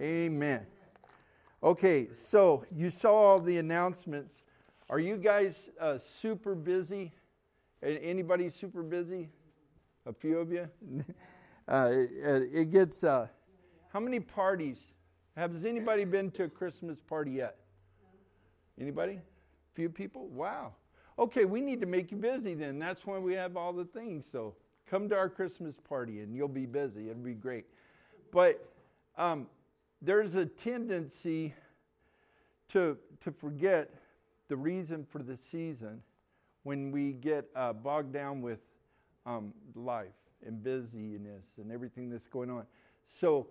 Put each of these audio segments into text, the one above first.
Amen. Okay, so you saw all the announcements. Are you guys uh, super busy? Anybody super busy? A few of you? uh, it, gets, uh, how many parties? Has anybody been to a Christmas party yet? Anybody? Few people? Wow. Okay, we need to make you busy then. That's why we have all the things. So come to our Christmas party and you'll be busy. It'll be great. But um, there's a tendency to, to forget the reason for the season when we get uh, bogged down with um, life and busyness and everything that's going on. So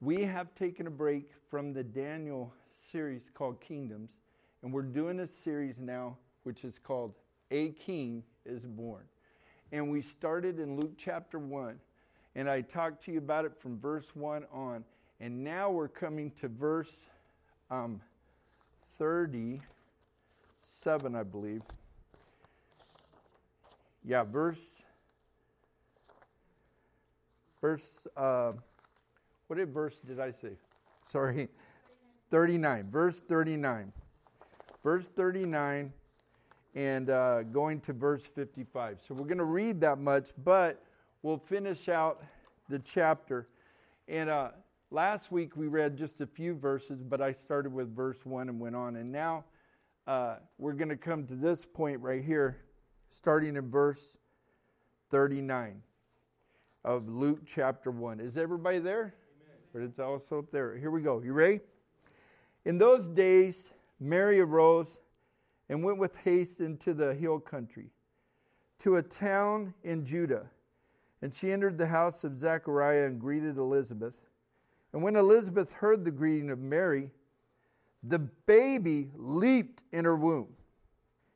we have taken a break from the Daniel series called Kingdoms, and we're doing a series now which is called A King is Born. And we started in Luke chapter 1. And I talked to you about it from verse 1 on. And now we're coming to verse um, 37, I believe. Yeah, verse. Verse. Uh, what did verse did I say? Sorry. 39. Verse 39. Verse 39 and uh, going to verse 55. So we're going to read that much, but we'll finish out the chapter. And uh, last week we read just a few verses, but I started with verse 1 and went on. And now uh, we're going to come to this point right here, starting in verse 39 of Luke chapter 1. Is everybody there? But it's also up there. Here we go. You ready? In those days, Mary arose and went with haste into the hill country, to a town in Judah. And she entered the house of Zechariah and greeted Elizabeth. And when Elizabeth heard the greeting of Mary, the baby leaped in her womb.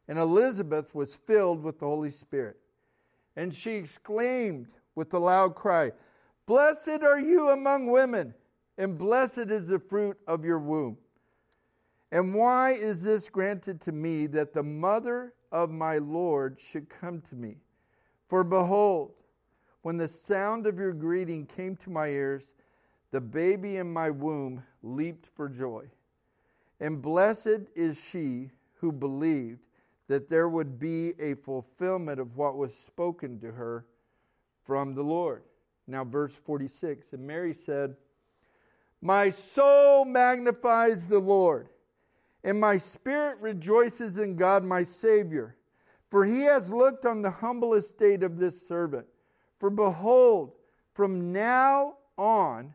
And Elizabeth was filled with the Holy Spirit. And she exclaimed with a loud cry, Blessed are you among women, and blessed is the fruit of your womb. And why is this granted to me that the mother of my Lord should come to me? For behold, when the sound of your greeting came to my ears, the baby in my womb leaped for joy. And blessed is she who believed that there would be a fulfillment of what was spoken to her from the Lord. Now, verse 46 And Mary said, My soul magnifies the Lord and my spirit rejoices in God my Savior, for he has looked on the humble estate of this servant. For behold, from now on,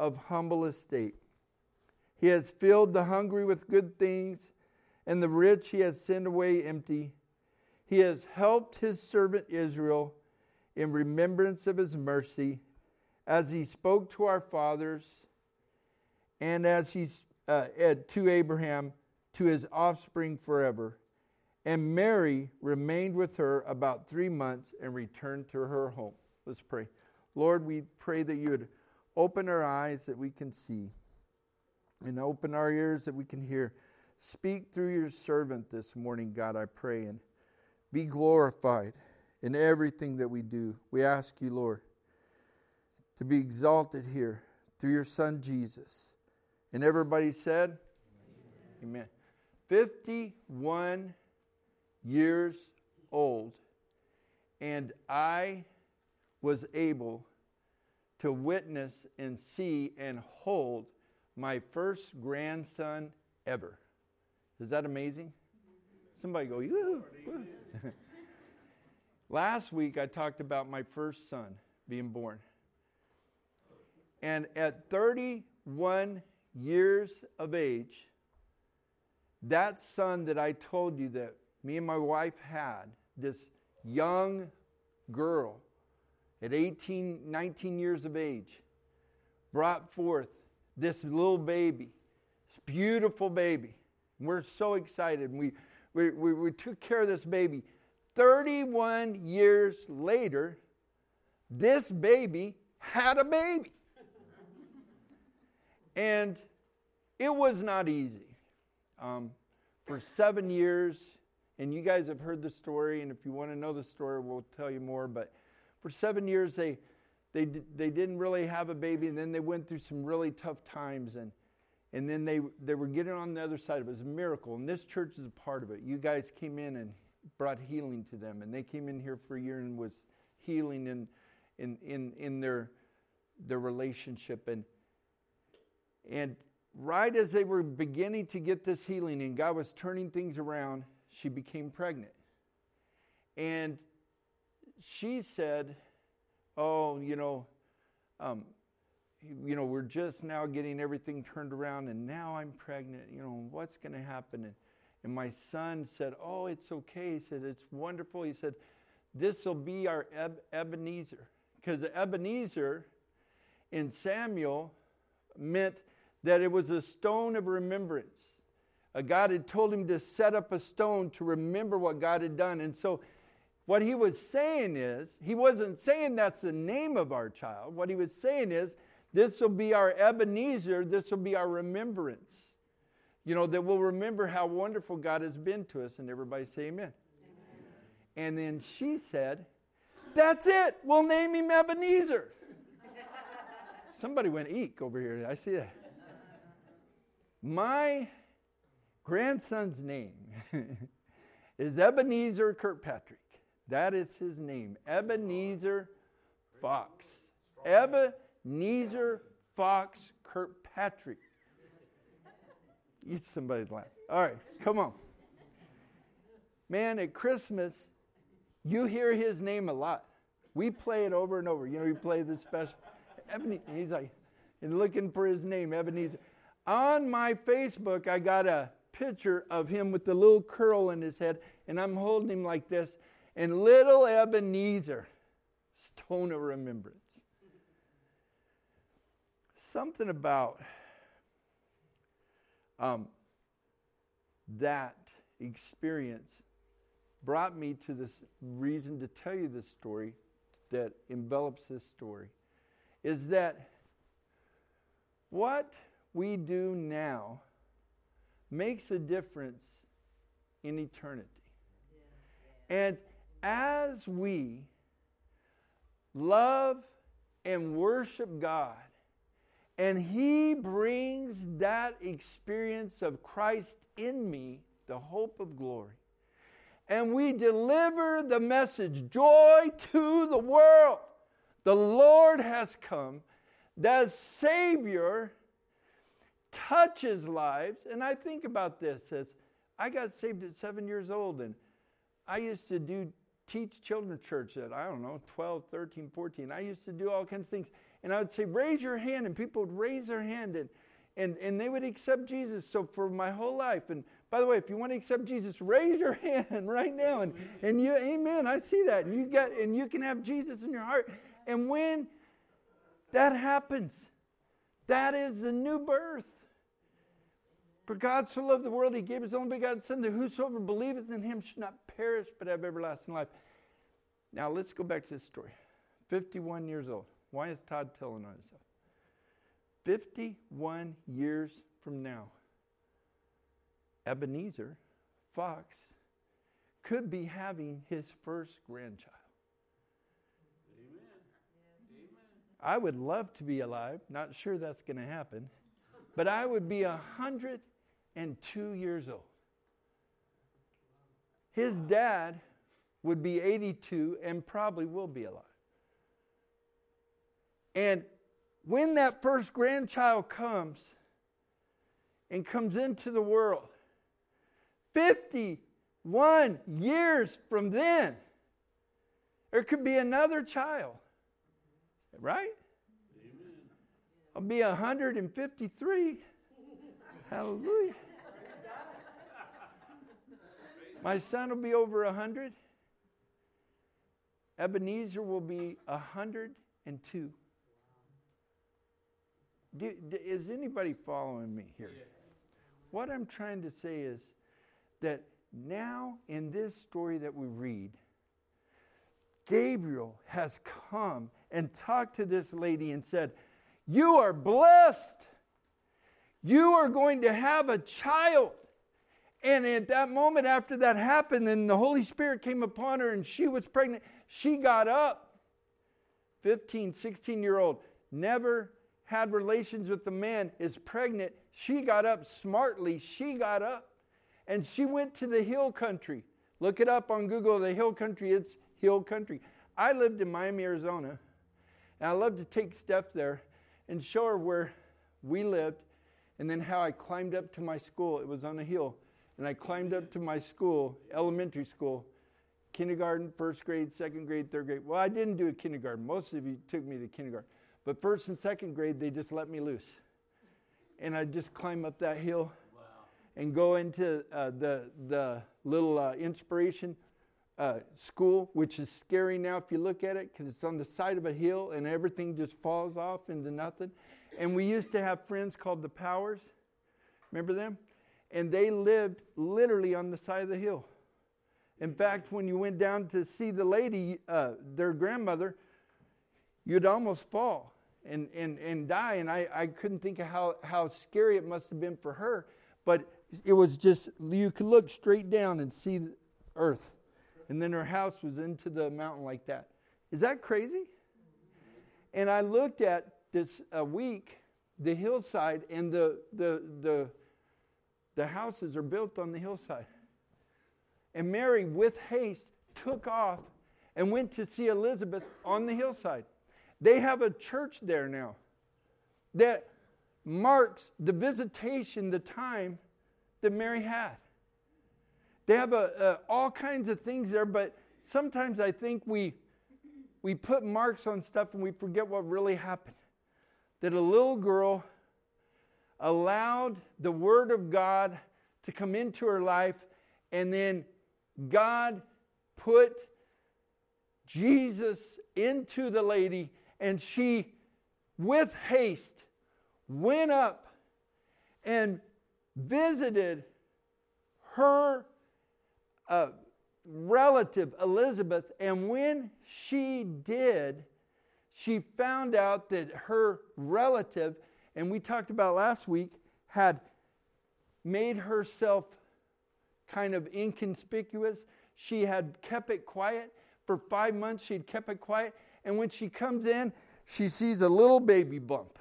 of humble estate. He has filled the hungry with good things, and the rich he has sent away empty. He has helped his servant Israel in remembrance of his mercy, as he spoke to our fathers, and as he uh, to Abraham to his offspring forever. And Mary remained with her about three months and returned to her home. Let's pray. Lord, we pray that you would open our eyes that we can see and open our ears that we can hear. Speak through your servant this morning, God, I pray, and be glorified in everything that we do. We ask you, Lord, to be exalted here through your Son, Jesus. And everybody said, Amen. Amen. 51 years old, and I was able to witness and see and hold my first grandson ever. Is that amazing? Somebody go, yoo Last week I talked about my first son being born. And at 31 years of age, that son that I told you that me and my wife had, this young girl at 18, 19 years of age, brought forth this little baby This beautiful baby. We're so excited. We, we, we, we took care of this baby. 31 years later, this baby had a baby. and it was not easy. Um, for seven years, and you guys have heard the story, and if you want to know the story, we'll tell you more. But for seven years, they, they, they didn't really have a baby, and then they went through some really tough times. And and then they, they were getting on the other side. Of it was a miracle. And this church is a part of it. You guys came in and brought healing to them. And they came in here for a year and was healing in, in, in, in their, their relationship. And, and right as they were beginning to get this healing and God was turning things around, she became pregnant. And she said, Oh, you know, um, you know, we're just now getting everything turned around, and now I'm pregnant. You know, what's going to happen? And, and my son said, Oh, it's okay. He said, It's wonderful. He said, This will be our Eb- Ebenezer. Because Ebenezer in Samuel meant that it was a stone of remembrance. God had told him to set up a stone to remember what God had done. And so, what he was saying is, he wasn't saying that's the name of our child. What he was saying is, this will be our Ebenezer. This will be our remembrance. You know, that we'll remember how wonderful God has been to us. And everybody say amen. amen. And then she said, That's it. We'll name him Ebenezer. Somebody went eek over here. I see that. My grandson's name is Ebenezer Kirkpatrick. That is his name. Ebenezer Fox. Ebenezer. Fox Kirkpatrick. Somebody's laugh. All right, come on. Man, at Christmas, you hear his name a lot. We play it over and over. You know, we play the special. Ebenezer, he's like, and looking for his name, Ebenezer. On my Facebook, I got a picture of him with the little curl in his head, and I'm holding him like this. And little Ebenezer, stone of remembrance something about um, that experience brought me to this reason to tell you this story that envelops this story is that what we do now makes a difference in eternity. And as we love and worship God and He brings that experience of Christ in me, the hope of glory. And we deliver the message joy to the world. The Lord has come. The Savior touches lives. And I think about this as I got saved at seven years old, and I used to do teach children's church at, I don't know, 12, 13, 14. I used to do all kinds of things. And I would say, raise your hand, and people would raise their hand and, and, and they would accept Jesus. So for my whole life, and by the way, if you want to accept Jesus, raise your hand right now. And, and you, amen, I see that. And you got, and you can have Jesus in your heart. And when that happens, that is the new birth. For God so loved the world, he gave his only begotten Son, that whosoever believeth in him should not perish, but have everlasting life. Now let's go back to this story. 51 years old. Why is Todd telling on himself? 51 years from now, Ebenezer Fox could be having his first grandchild. Amen. I would love to be alive. Not sure that's going to happen. But I would be 102 years old. His dad would be 82 and probably will be alive. And when that first grandchild comes and comes into the world, 51 years from then, there could be another child. Right? Amen. I'll be 153. Hallelujah. My son will be over 100. Ebenezer will be 102. Do, is anybody following me here? what I'm trying to say is that now in this story that we read, Gabriel has come and talked to this lady and said, You are blessed. You are going to have a child. And at that moment, after that happened, and the Holy Spirit came upon her and she was pregnant, she got up. 15, 16 year old, never had relations with the man, is pregnant. She got up smartly. She got up and she went to the hill country. Look it up on Google, the hill country. It's hill country. I lived in Miami, Arizona, and I love to take Steph there and show her where we lived and then how I climbed up to my school. It was on a hill. And I climbed up to my school, elementary school, kindergarten, first grade, second grade, third grade. Well, I didn't do a kindergarten. Most of you took me to kindergarten. But first and second grade, they just let me loose. And I just climb up that hill and go into uh, the, the little uh, inspiration uh, school, which is scary now if you look at it because it's on the side of a hill and everything just falls off into nothing. And we used to have friends called the Powers. Remember them? And they lived literally on the side of the hill. In fact, when you went down to see the lady, uh, their grandmother, you'd almost fall and, and, and die. And I, I couldn't think of how, how scary it must have been for her. But it was just, you could look straight down and see the earth. And then her house was into the mountain like that. Is that crazy? And I looked at this week, the hillside, and the, the, the, the houses are built on the hillside. And Mary, with haste, took off and went to see Elizabeth on the hillside. They have a church there now that marks the visitation, the time that Mary had. They have a, a, all kinds of things there, but sometimes I think we, we put marks on stuff and we forget what really happened. That a little girl allowed the Word of God to come into her life, and then God put Jesus into the lady and she, with haste, went up and visited her uh, relative Elizabeth. And when she did, she found out that her relative, and we talked about last week, had made herself kind of inconspicuous. She had kept it quiet. For five months, she'd kept it quiet. And when she comes in, she sees a little baby bump.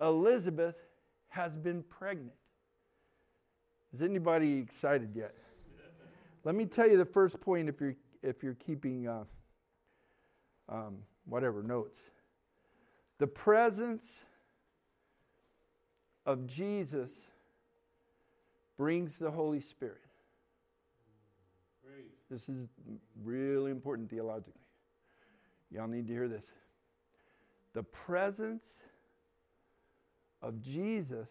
Elizabeth has been pregnant. Is anybody excited yet? Let me tell you the first point if you're, if you're keeping uh, um, whatever notes. The presence of Jesus brings the Holy Spirit. This is really important theologically. Y'all need to hear this. The presence of Jesus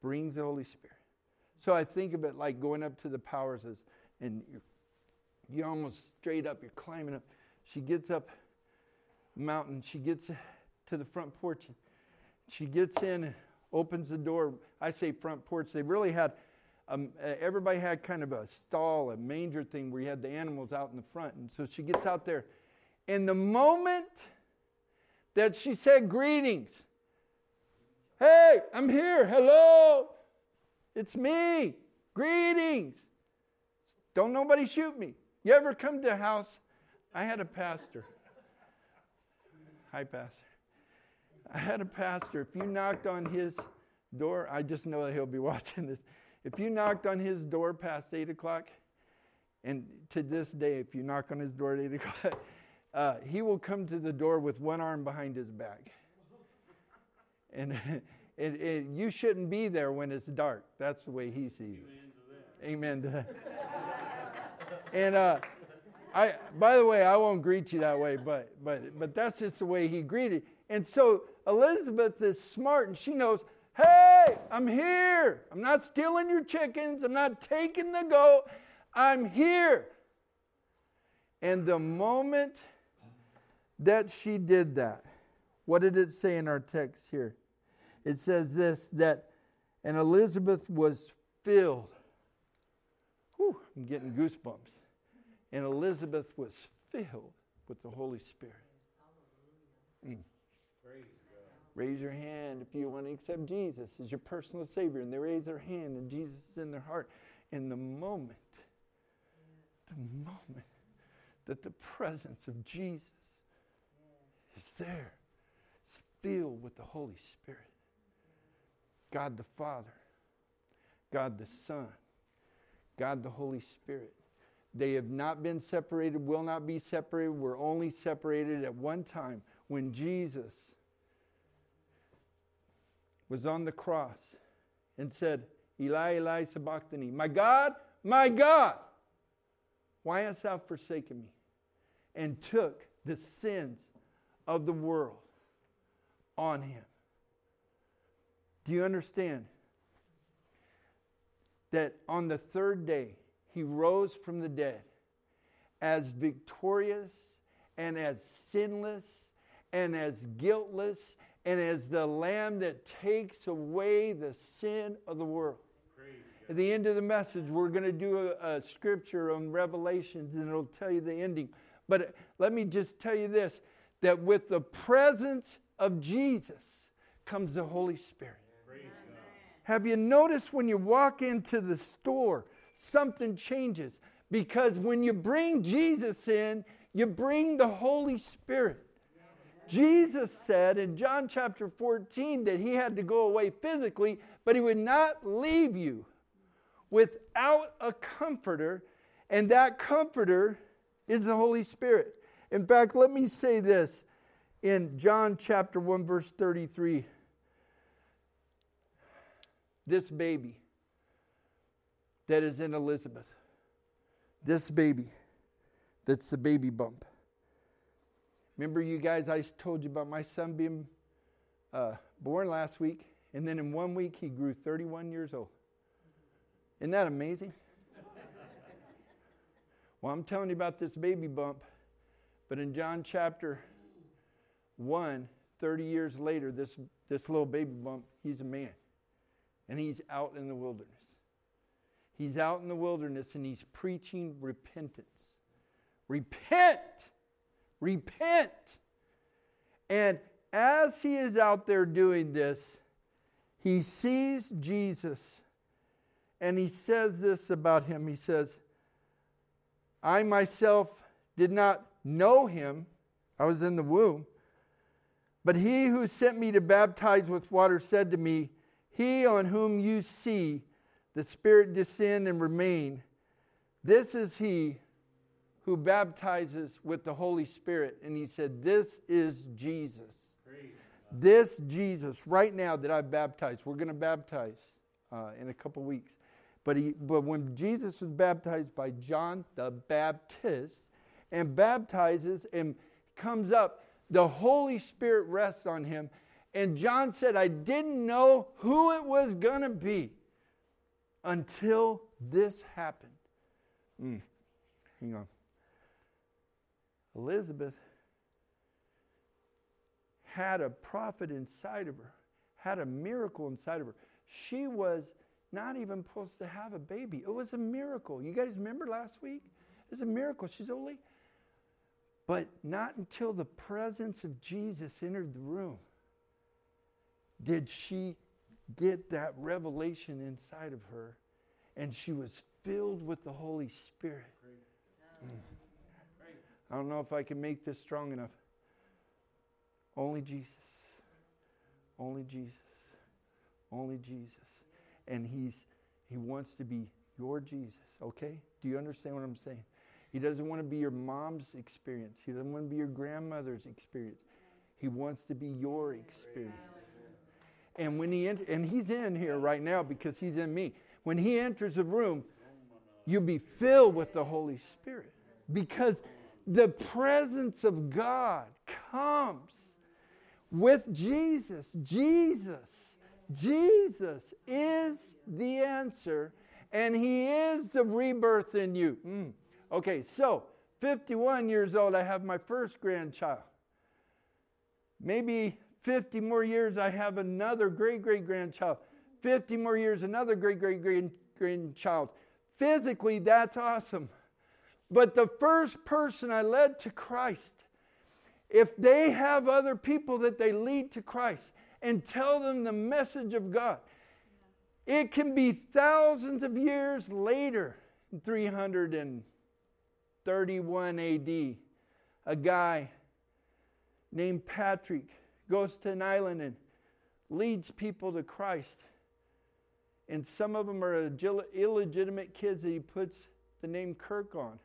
brings the Holy Spirit. So I think of it like going up to the powers as, and you're, you're almost straight up, you're climbing up. She gets up mountain, she gets to the front porch, she gets in opens the door. I say front porch. They really had, um, everybody had kind of a stall, a manger thing where you had the animals out in the front. And so she gets out there And the moment that she said greetings, hey, I'm here, hello, it's me, greetings. Don't nobody shoot me. You ever come to a house? I had a pastor. Hi, Pastor. I had a pastor. If you knocked on his door, I just know that he'll be watching this. If you knocked on his door past 8 o'clock, and to this day, if you knock on his door at 8 o'clock, uh, he will come to the door with one arm behind his back. And it, it, you shouldn't be there when it's dark. That's the way he sees it. Amen to that. and uh, I, by the way, I won't greet you that way, but, but, but that's just the way he greeted. And so Elizabeth is smart and she knows, hey, I'm here. I'm not stealing your chickens. I'm not taking the goat. I'm here. And the moment that she did that. What did it say in our text here? It says this that And Elizabeth was filled. Whew, I'm getting goosebumps. And Elizabeth was filled with the Holy Spirit. Mm. Raise your hand if you want to accept Jesus as your personal Savior. And they raise their hand, and Jesus is in their heart. In the moment, the moment that the presence of Jesus is there, it's filled with the Holy Spirit. God the Father, God the Son, God the Holy Spirit. They have not been separated, will not be separated. We're only separated at one time when Jesus was on the cross and said, Eli, Eli, sabachthani, my God, my God, why hast thou forsaken me? And took the sins of the world on him. Do you understand that on the third day he rose from the dead as victorious and as sinless and as guiltless and as the lamb that takes away the sin of the world. At the end of the message, we're going to do a, a, scripture on Revelations and it'll tell you the ending. But uh, let me just tell you this that with the presence of Jesus comes the Holy Spirit. Have you noticed when you walk into the store, something changes? Because when you bring Jesus in, you bring the Holy Spirit. Jesus said in John chapter 14 that he had to go away physically, but he would not leave you without a comforter, and that comforter is the Holy Spirit. In fact, let me say this in John chapter 1, verse 33. This baby that is in Elizabeth, this baby that's the baby bump Remember, you guys, I told you about my son being uh, born last week, and then in one week he grew 31 years old. Isn't that amazing? well, I'm telling you about this baby bump, but in John chapter 1, 30 years later, this, this little baby bump, he's a man, and he's out in the wilderness. He's out in the wilderness and he's preaching repentance. Repent! Repent. And as he is out there doing this, he sees Jesus and he says this about him. He says, I myself did not know him, I was in the womb. But he who sent me to baptize with water said to me, He on whom you see the Spirit descend and remain, this is he who baptizes with the Holy Spirit. And he said, This is Jesus. This Jesus, right now that I've baptized, we're going to baptize uh, in a couple weeks. But, he, but when Jesus was baptized by John the Baptist and baptizes and comes up, the Holy Spirit rests on him. And John said, I didn't know who it was going to be until this happened. Mm. Hang on. Elizabeth had a prophet inside of her, had a miracle inside of her. She was not even supposed to have a baby. It was a miracle. You guys remember last week? It was a miracle. She's only. But not until the presence of Jesus entered the room did she get that revelation inside of her, and she was filled with the Holy Spirit. I don't know if I can make this strong enough. Only Jesus. Only Jesus. Only Jesus. And he's he wants to be your Jesus, okay? Do you understand what I'm saying? He doesn't want to be your mom's experience. He doesn't want to be your grandmother's experience. He wants to be your experience. And when he ent- and he's in here right now because he's in me. When he enters the room, you'll be filled with the Holy Spirit because the presence of God comes with Jesus. Jesus. Jesus is the answer, and He is the rebirth in you. Mm. Okay, so 51 years old, I have my first grandchild. Maybe 50 more years, I have another great great grandchild. 50 more years, another great great great grandchild. Physically, that's awesome. But the first person I led to Christ, if they have other people that they lead to Christ and tell them the message of God, it can be thousands of years later, 331 AD, a guy named Patrick goes to an island and leads people to Christ. And some of them are illegitimate kids that he puts the name Kirk on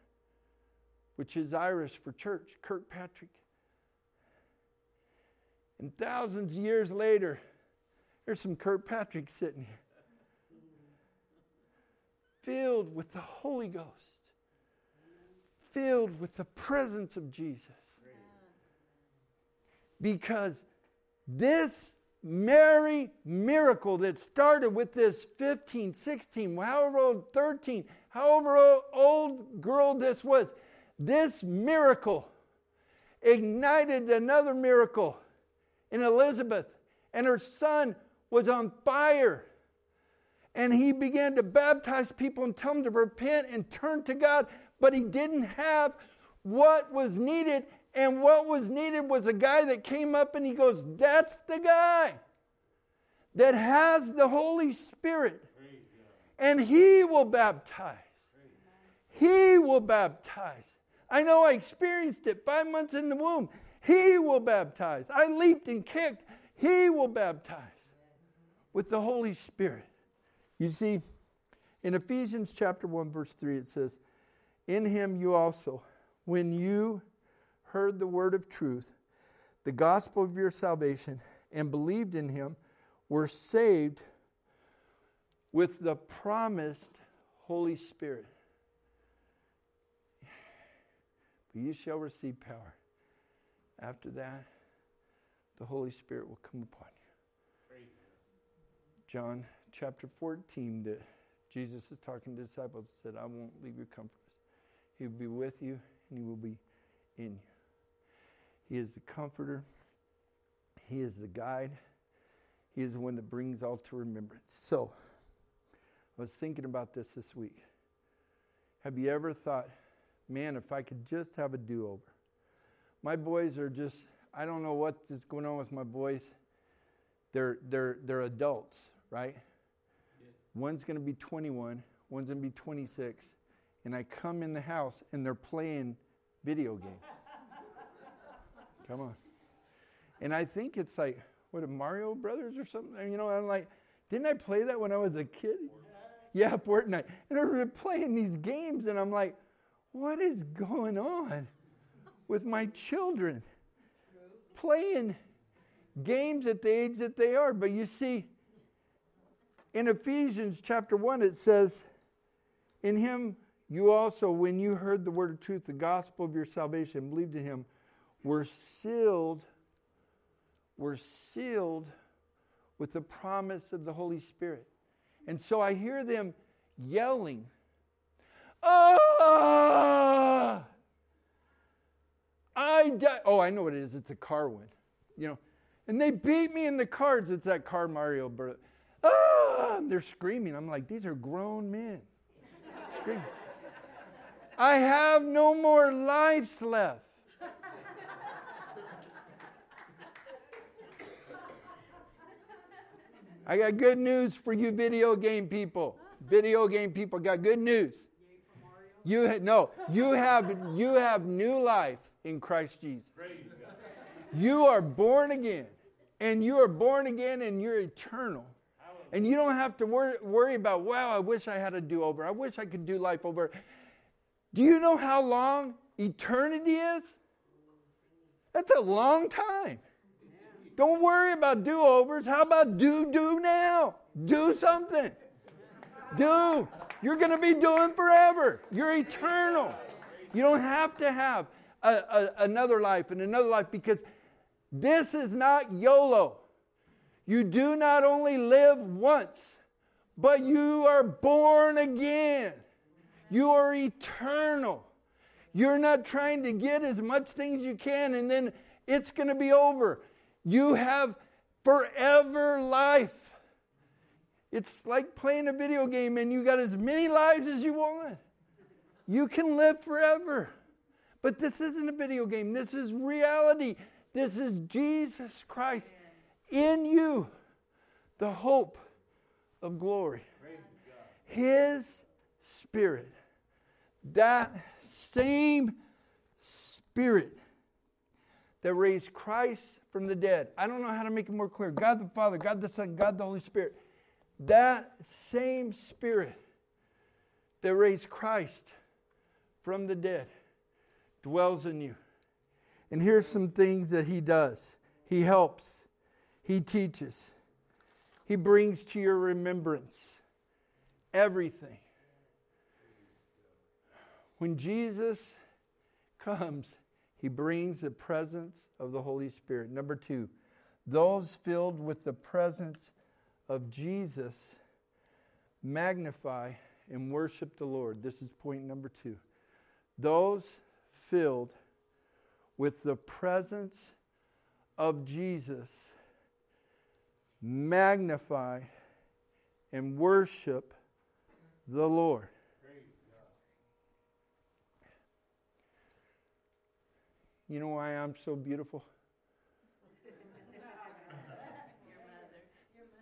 which is Irish for church, Kirkpatrick. And thousands of years later, there's some Kirkpatrick sitting here, filled with the Holy Ghost, filled with the presence of Jesus. Because this Mary miracle that started with this 15, 16, however old, 13, however old girl this was, this miracle ignited another miracle in Elizabeth, and her son was on fire. And he began to baptize people and tell them to repent and turn to God, but he didn't have what was needed. And what was needed was a guy that came up and he goes, That's the guy that has the Holy Spirit. And he will baptize. He will baptize. I know I experienced it five months in the womb. He will baptize. I leaped and kicked. He will baptize with the Holy Spirit. You see, in Ephesians chapter 1, verse 3, it says, In him you also, when you heard the word of truth, the gospel of your salvation, and believed in him, were saved with the promised Holy Spirit. But you shall receive power. After that, the Holy Spirit will come upon you. John chapter 14, that Jesus is talking to disciples, said, I won't leave you comfortless. He will be with you and he will be in you. He is the comforter. He is the guide. He is the one that brings all to remembrance. So, I was thinking about this this week. Have you ever thought, man, if I could just have a do over. My boys are just, I don't know what is going on with my boys. They're, they're, they're adults, right? Yes. One's going to be 21, one's going to be 26, and I come in the house and they're playing video games. Come on. And I think it's like, what, a Mario Brothers or something? You know, I'm like, didn't I play that when I was a kid? Fortnite. Yeah, Fortnite. And they're playing these games, and I'm like, what is going on with my children playing games at the age that they are? But you see, in Ephesians chapter 1, it says, In him you also, when you heard the word of truth, the gospel of your salvation, believed in him, were sealed, were sealed with the promise of the Holy Spirit. And so I hear them yelling Ah! I died. Oh, I know what it is. It's a car one. You know, and they beat me in the cards. It's that car Mario. Bro. Ah! They're screaming. I'm like, these are grown men. Screaming. I have no more lives left. I got good news for you video game people. Video game people got good news. You no, you have you have new life in Christ Jesus. You are born again, and you are born again, and you're eternal. And you don't have to worry, worry about, wow, I wish I had a do over. I wish I could do life over. Do you know how long eternity is? That's a long time. Don't worry about do overs. How about do do now? Do something. Do. You're going to be doing forever. You're eternal. You don't have to have a, a, another life and another life because this is not YOLO. You do not only live once, but you are born again. You are eternal. You're not trying to get as much things you can and then it's going to be over. You have forever life. It's like playing a video game and you got as many lives as you want. You can live forever. But this isn't a video game. This is reality. This is Jesus Christ in you, the hope of glory. His Spirit, that same Spirit that raised Christ from the dead. I don't know how to make it more clear. God the Father, God the Son, God the Holy Spirit. That same Spirit that raised Christ from the dead dwells in you. And here's some things that He does He helps, He teaches, He brings to your remembrance everything. When Jesus comes, he brings the presence of the Holy Spirit. Number two, those filled with the presence of Jesus magnify and worship the Lord. This is point number two. Those filled with the presence of Jesus magnify and worship the Lord. You know why I'm so beautiful?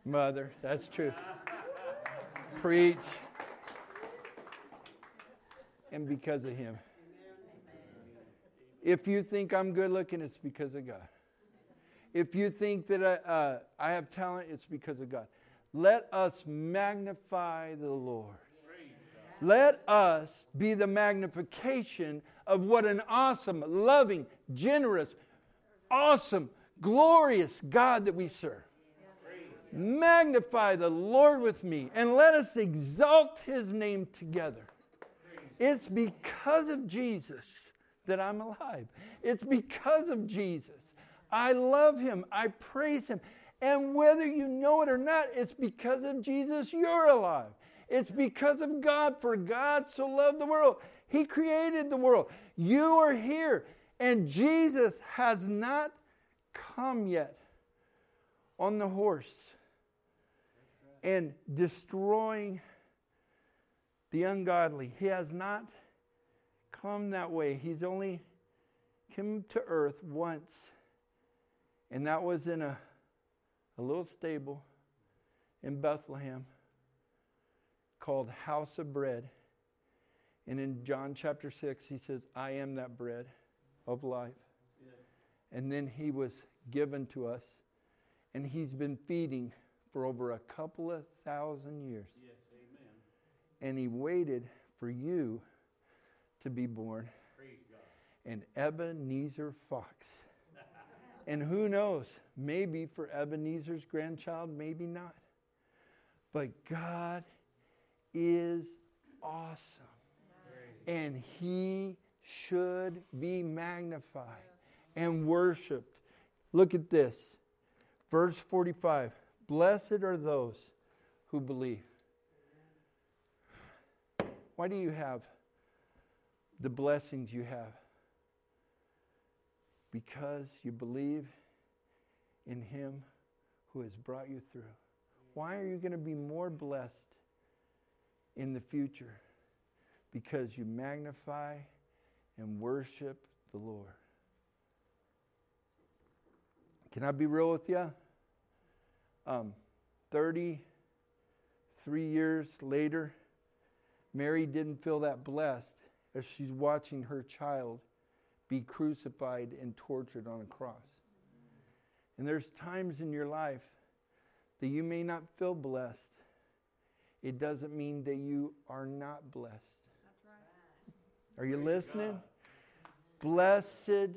mother. that's true. Preach. And because of him. If you think I'm good looking, it's because of God. If you think that I, uh, I have talent, it's because of God. Let us magnify the Lord. Let us be the magnification of what an awesome, loving, generous, awesome, glorious God that we serve. Magnify the Lord with me and let us exalt his name together. It's because of Jesus that I'm alive. It's because of Jesus. I love him. I praise him. And whether you know it or not, it's because of Jesus you're alive. It's because of God, for God so loved the world. He created the world. You are here, and Jesus has not come yet on the horse and destroying the ungodly. He has not come that way. He's only come to earth once, and that was in a, a little stable in Bethlehem called House of Bread. And in John chapter 6, he says, I am that bread of life. Yes. And then he was given to us, and he's been feeding for over a couple of thousand years. Yes, and he waited for you to be born. And Ebenezer Fox. and who knows, maybe for Ebenezer's grandchild, maybe not. But God is awesome and he should be magnified and worshiped. Look at this. Verse 45 Blessed are those who believe. Why do you have the blessings you have? Because you believe in Him who has brought you through. Why are you going to be more blessed in the future? Because you magnify and worship the Lord. Can I be real with you? Um, 33 years later, Mary didn't feel that blessed as she's watching her child be crucified and tortured on a cross. And there's times in your life that you may not feel blessed. It doesn't mean that you are not blessed. Are you listening? Blessed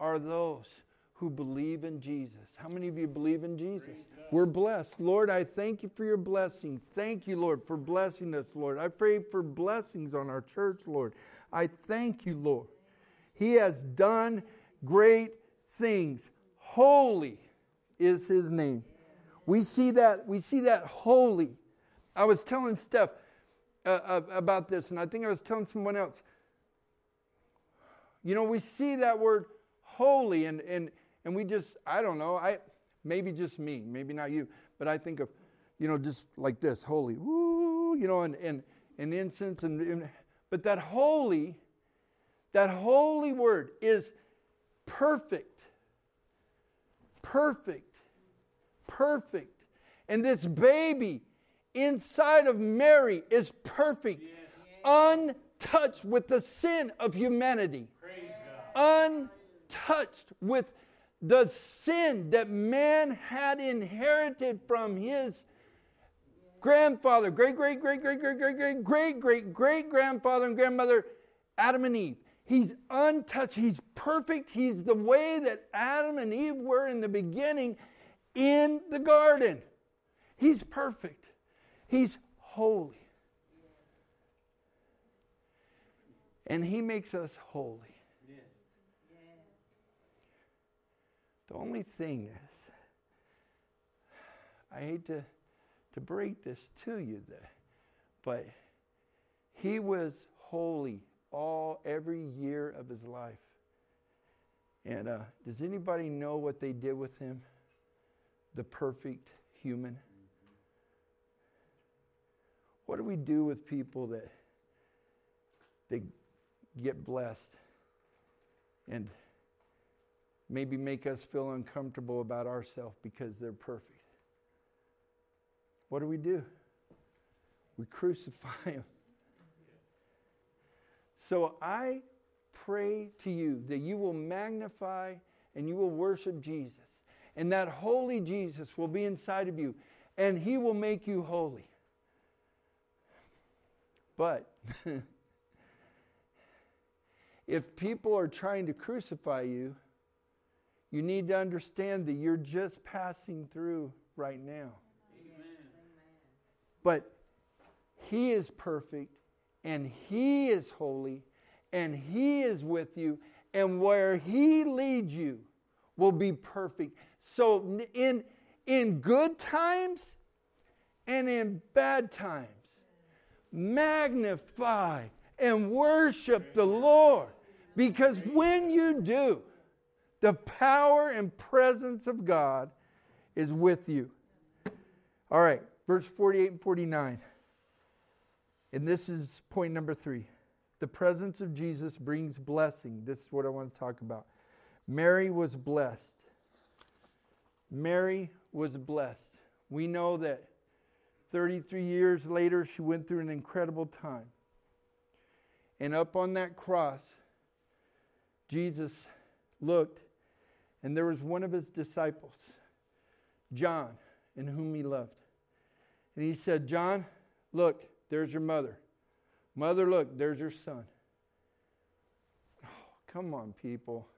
are those who believe in Jesus. How many of you believe in Jesus? We're blessed. Lord, I thank you for your blessings. Thank you, Lord, for blessing us, Lord. I pray for blessings on our church, Lord. I thank you, Lord. He has done great things. Holy is his name. We see that, we see that holy. I was telling Steph uh, uh about this, and I think I was telling someone else. You know, we see that word holy and, and, and we just, I don't know, I maybe just me, maybe not you, but I think of, you know, just like this, holy, woo, you know, and, and, and incense. And, and But that holy, that holy word is perfect. Perfect. Perfect. And this baby inside of Mary is perfect, untouched with the sin of humanity, untouched with the sin that man had inherited from his grandfather, great, great, great, great, great, great, great, great, great, great grandfather and grandmother, Adam and Eve. He's untouched. He's perfect. He's the way that Adam and Eve were in the beginning in the garden. He's perfect. He's holy. And He makes us holy. The only thing is, I hate to, to break this to you, there, but He was holy all every year of his life. And uh, does anybody know what they did with him? The perfect human. What do we do with people that they get blessed and maybe make us feel uncomfortable about ourselves because they're perfect? What do we do? We crucify them. So I pray to you that you will magnify and you will worship Jesus. And that holy Jesus will be inside of you and he will make you holy. But if people are trying to crucify you, you need to understand that you're just passing through right now. Amen. But he is perfect and He is holy, and He is with you, and where He leads you will be perfect. So, in, in good times and in bad times, magnify and worship the Lord. Because when you do, the power and presence of God is with you. All right, verse 48 and 49. And this is point number three. The presence of Jesus brings blessing. This is what I want to talk about. Mary was blessed. Mary was blessed. We know that 33 years later, she went through an incredible time. And up on that cross, Jesus looked, and there was one of his disciples, John, in whom he loved. And he said, John, look, there's your mother. Mother, look, there's your son. Oh, come on, people.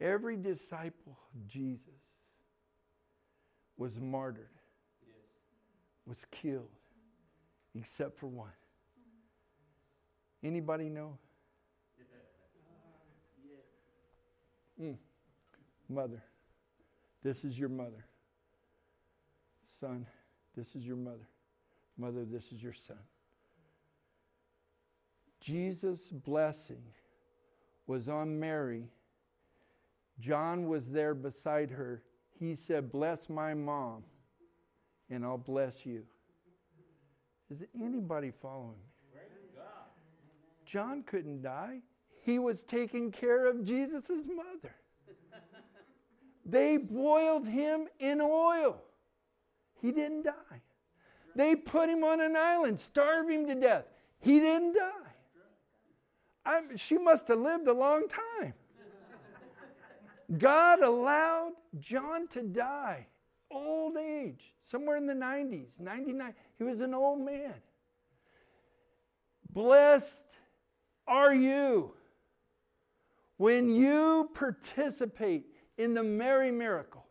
Every disciple of Jesus was martyred, was killed, except for one. Anybody know? Mm. Mother. This is your mother. Son. This is your mother. Mother, this is your son. Jesus' blessing was on Mary. John was there beside her. He said, Bless my mom, and I'll bless you. Is anybody following me? John couldn't die. He was taking care of Jesus' mother. they boiled him in oil. He didn't die. They put him on an island, starved him to death. He didn't die. I'm, she must have lived a long time. God allowed John to die, old age, somewhere in the 90s, 99. He was an old man. Blessed are you when you participate in the Mary miracle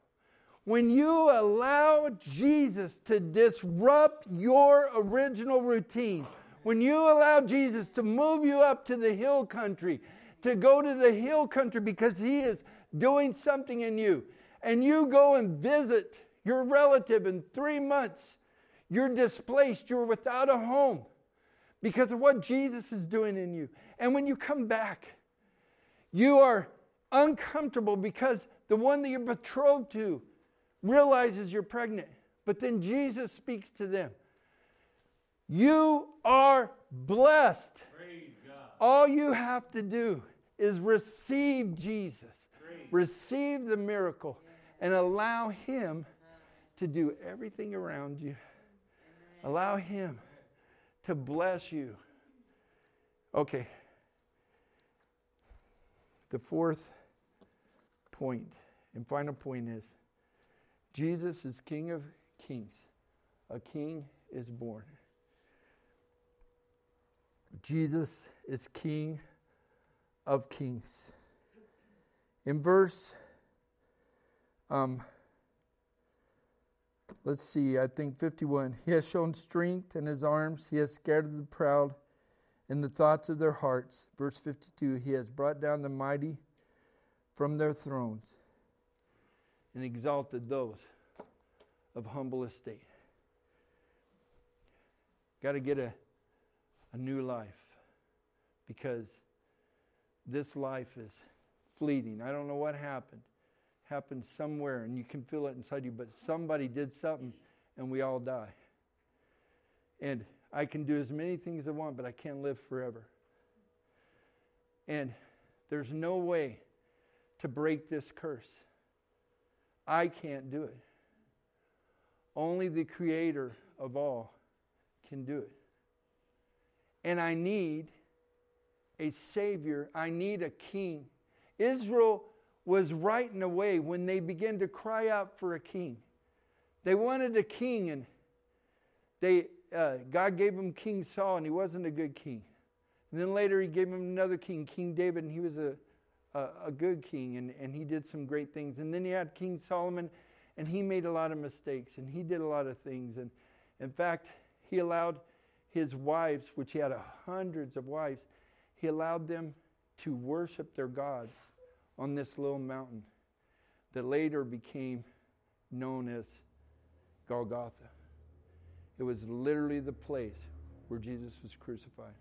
when you allow Jesus to disrupt your original routine, when you allow Jesus to move you up to the hill country, to go to the hill country because he is doing something in you, and you go and visit your relative in three months, you're displaced, you're without a home because of what Jesus is doing in you. And when you come back, you are uncomfortable because the one that you're betrothed to realizes you're pregnant. But then Jesus speaks to them. You are blessed. All you have to do is receive Jesus, receive the miracle, and allow Him to do everything around you. Allow Him to bless you. Okay. The fourth point and final point is Jesus is King of Kings. A king is born. Jesus is King of Kings. In verse, um, let's see, I think 51. He has shown strength in his arms, he has scattered the proud in the thoughts of their hearts. Verse 52 He has brought down the mighty from their thrones and exalted those of humble estate. Got to get a, a new life because this life is fleeting. I don't know what happened. Happened somewhere, and you can feel it inside you, but somebody did something, and we all die. And I can do as many things I want, but I can't live forever. And there's no way to break this curse. I can't do it. Only the creator of all can do it. And I need a savior, I need a king. Israel was right in a way when they began to cry out for a king. They wanted a king, and they, uh, God gave him King Saul, and he wasn't a good king. And then later, he gave him another king, King David, and he was a, a, a good king, and, and he did some great things. And then he had King Solomon, and he made a lot of mistakes, and he did a lot of things. And in fact, he allowed his wives, which he had hundreds of wives, he allowed them to worship their gods on this little mountain that later became known as Golgotha. It was literally the place where Jesus was crucified.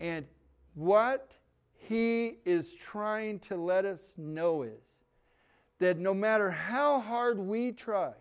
And what he is trying to let us know is that no matter how hard we try,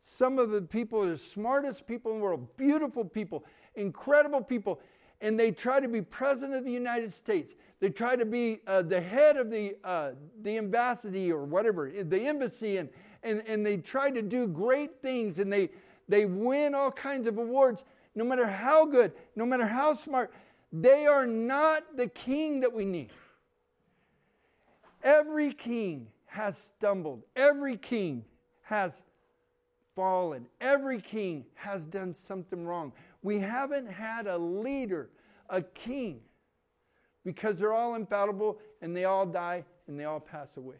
some of the people, the smartest people in the world, beautiful people, incredible people, and they try to be president of the United States. They try to be uh, the head of the, uh, the embassy or whatever, the embassy, and, and, and they try to do great things and they, they win all kinds of awards. No matter how good, no matter how smart, they are not the king that we need. Every king has stumbled, every king has fallen, every king has done something wrong. We haven't had a leader, a king, because they're all infallible and they all die and they all pass away.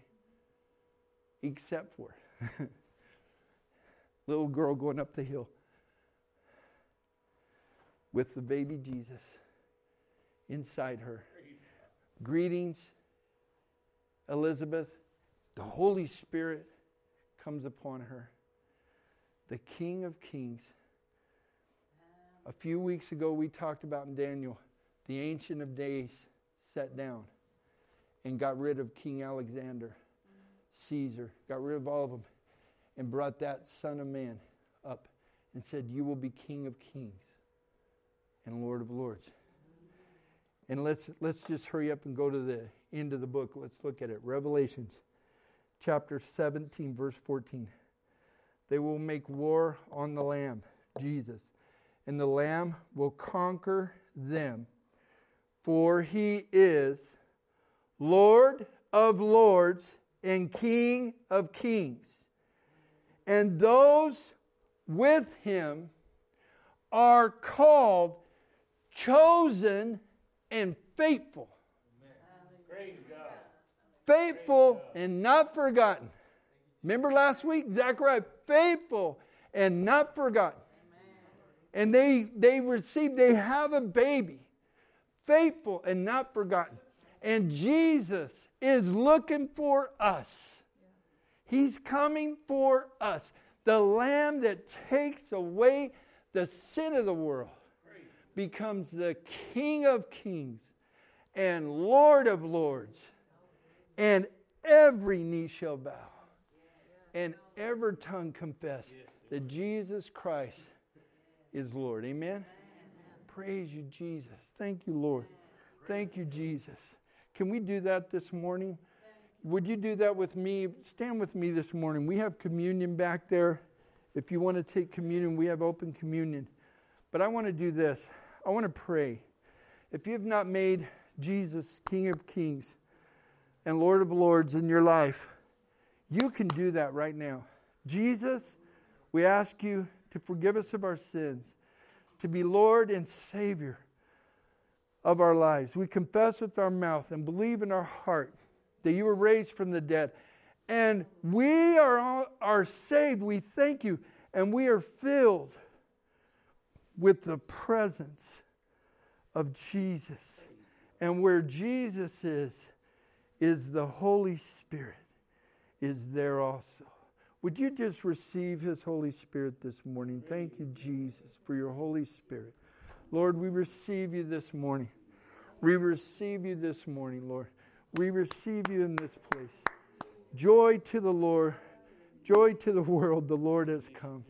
Except for little girl going up the hill with the baby Jesus inside her. Greetings, Elizabeth. The Holy Spirit comes upon her. The King of Kings a few weeks ago, we talked about in Daniel, the Ancient of Days sat down and got rid of King Alexander, Caesar, got rid of all of them, and brought that Son of Man up and said, You will be King of Kings and Lord of Lords. And let's, let's just hurry up and go to the end of the book. Let's look at it. Revelations chapter 17, verse 14. They will make war on the Lamb, Jesus and the Lamb will conquer them. For he is Lord of lords and King of kings. And those with him are called chosen and faithful. Faithful and not forgotten. Remember last week, Zechariah, faithful and not forgotten. And they they receive they have a baby. Faithful and not forgotten. And jesus is looking for us he's coming for us the lamb that takes away the sin of the world becomes the king of kings and lord of lords and every knee shall bow and every tongue confess that Jesus Christ is Lord. Amen? Praise you, Jesus. Thank you, Lord. Thank you, Jesus. Can we do that this morning? Would you do that with me? Stand with me this morning. We have communion back there. If you want to take communion, we have open communion. But I want to do this I want to pray. If you have not made Jesus King of Kings and Lord of Lords in your life, you can do that right now. Jesus, we ask you to forgive us of our sins, to be Lord and Savior of our lives. We confess with our mouth and believe in our heart that you were raised from the dead. And we are, are saved. We thank you. And we are filled with the presence of Jesus. And where Jesus is, is the Holy Spirit, is there also. Would you just receive His Holy Spirit this morning? Thank you, Jesus, for your Holy Spirit. Lord, we receive you this morning. We receive you this morning, Lord. We receive you in this place. Joy to the Lord, joy to the world, the Lord has come.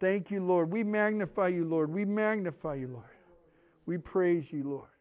Thank you, Lord. We magnify you, Lord. We magnify you, Lord. We praise you, Lord.